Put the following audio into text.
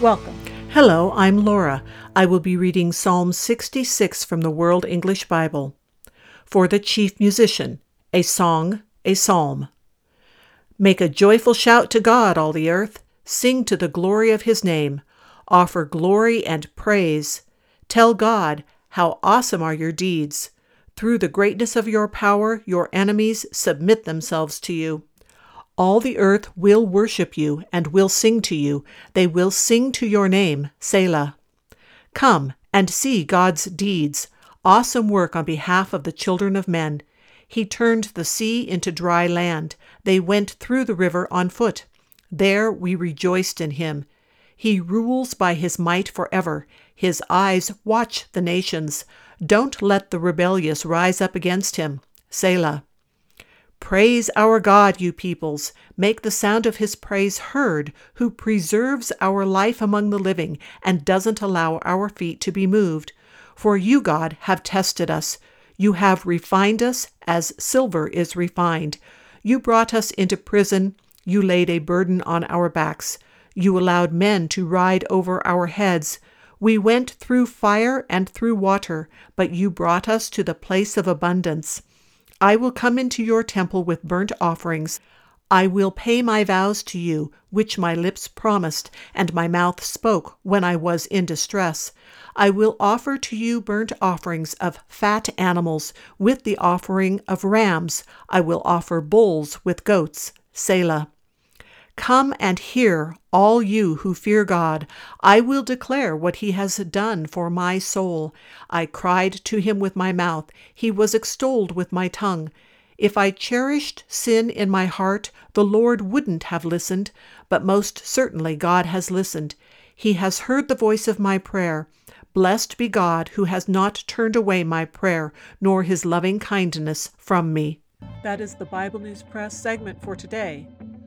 Welcome. Hello, I'm Laura. I will be reading Psalm 66 from the World English Bible. For the chief musician, a song, a psalm. Make a joyful shout to God, all the earth. Sing to the glory of his name. Offer glory and praise. Tell God, how awesome are your deeds. Through the greatness of your power, your enemies submit themselves to you. All the earth will worship you and will sing to you. They will sing to your name, Selah. Come and see God's deeds, awesome work on behalf of the children of men. He turned the sea into dry land. They went through the river on foot. There we rejoiced in him. He rules by his might forever. His eyes watch the nations. Don't let the rebellious rise up against him. Selah. Praise our God, you peoples. Make the sound of his praise heard, who preserves our life among the living and doesn't allow our feet to be moved. For you, God, have tested us. You have refined us as silver is refined. You brought us into prison. You laid a burden on our backs. You allowed men to ride over our heads. We went through fire and through water, but you brought us to the place of abundance. I will come into your temple with burnt offerings. I will pay my vows to you, which my lips promised, and my mouth spoke when I was in distress. I will offer to you burnt offerings of fat animals, with the offering of rams. I will offer bulls with goats. Selah. Come and hear, all you who fear God. I will declare what he has done for my soul. I cried to him with my mouth, he was extolled with my tongue. If I cherished sin in my heart, the Lord wouldn't have listened, but most certainly God has listened. He has heard the voice of my prayer. Blessed be God who has not turned away my prayer, nor his loving kindness from me. That is the Bible News Press segment for today